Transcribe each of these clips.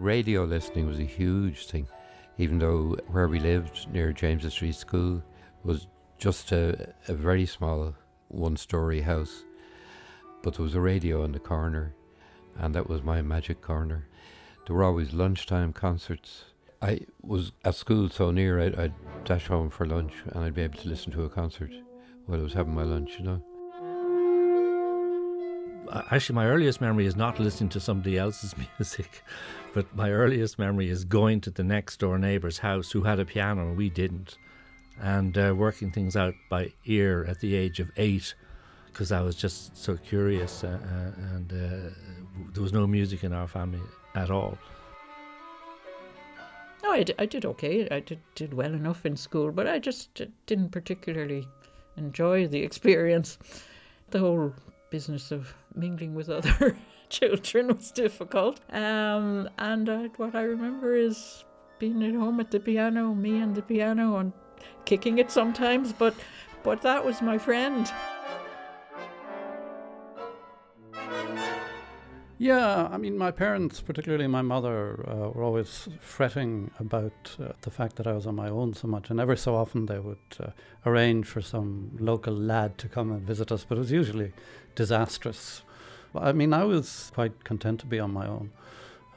Radio listening was a huge thing, even though where we lived near James Street School was just a, a very small one story house. But there was a radio in the corner, and that was my magic corner. There were always lunchtime concerts. I was at school so near, I'd, I'd dash home for lunch and I'd be able to listen to a concert while I was having my lunch, you know. Actually, my earliest memory is not listening to somebody else's music, but my earliest memory is going to the next door neighbour's house who had a piano and we didn't, and uh, working things out by ear at the age of eight because I was just so curious, uh, uh, and uh, there was no music in our family at all. No, I, d- I did okay. I did, did well enough in school, but I just didn't particularly enjoy the experience. The whole business of mingling with other children was difficult. Um, and uh, what I remember is being at home at the piano, me and the piano, and kicking it sometimes. But but that was my friend. Yeah, I mean, my parents, particularly my mother, uh, were always fretting about uh, the fact that I was on my own so much. And every so often they would uh, arrange for some local lad to come and visit us, but it was usually disastrous. I mean, I was quite content to be on my own.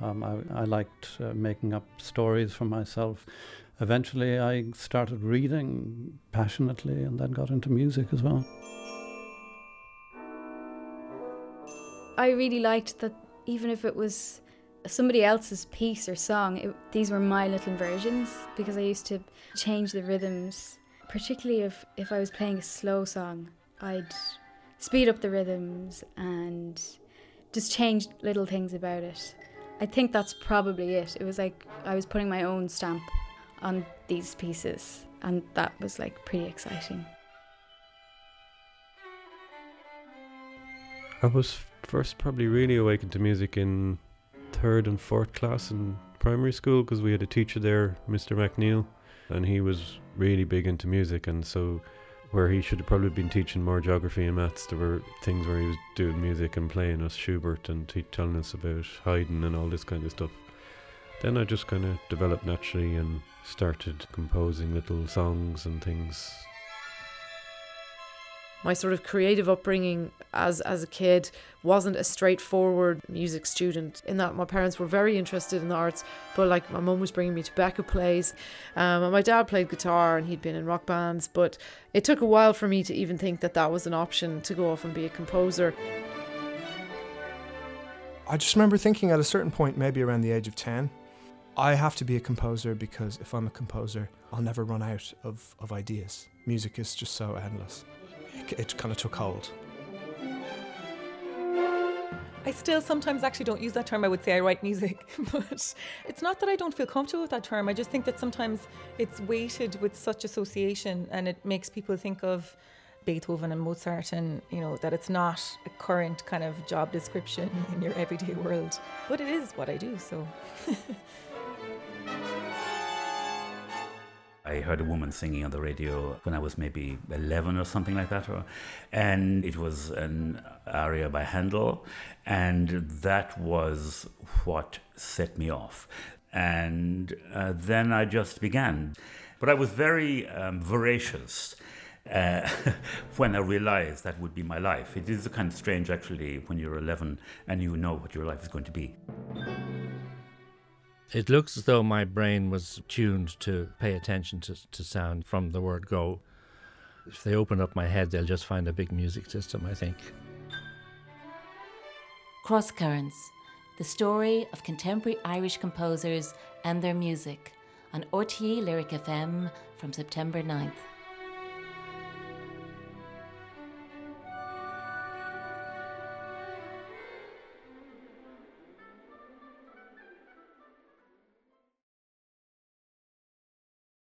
Um, I, I, liked uh, making up stories for myself. Eventually, I started reading passionately and then got into music as well. I really liked that even if it was somebody else's piece or song, it, these were my little versions because I used to change the rhythms. Particularly if, if I was playing a slow song, I'd speed up the rhythms and just change little things about it. I think that's probably it. It was like I was putting my own stamp on these pieces, and that was like pretty exciting. I was first probably really awakened to music in third and fourth class in primary school because we had a teacher there, Mr. McNeil, and he was really big into music. And so, where he should have probably been teaching more geography and maths, there were things where he was doing music and playing us Schubert and te- telling us about Haydn and all this kind of stuff. Then I just kind of developed naturally and started composing little songs and things my sort of creative upbringing as as a kid wasn't a straightforward music student in that my parents were very interested in the arts but like my mum was bringing me to Beckett plays um, and my dad played guitar and he'd been in rock bands but it took a while for me to even think that that was an option to go off and be a composer. I just remember thinking at a certain point maybe around the age of 10 I have to be a composer because if I'm a composer I'll never run out of, of ideas. Music is just so endless it kind of took hold. I still sometimes actually don't use that term. I would say I write music, but it's not that I don't feel comfortable with that term. I just think that sometimes it's weighted with such association and it makes people think of Beethoven and Mozart and, you know, that it's not a current kind of job description in your everyday world. But it is what I do, so. I heard a woman singing on the radio when I was maybe 11 or something like that. Or, and it was an aria by Handel. And that was what set me off. And uh, then I just began. But I was very um, voracious. Uh, when I realized that would be my life. It is kind of strange, actually, when you're 11 and you know what your life is going to be. It looks as though my brain was tuned to pay attention to, to sound from the word go. If they open up my head, they'll just find a big music system, I think. Cross Currents, the story of contemporary Irish composers and their music on RTE Lyric FM from September 9th.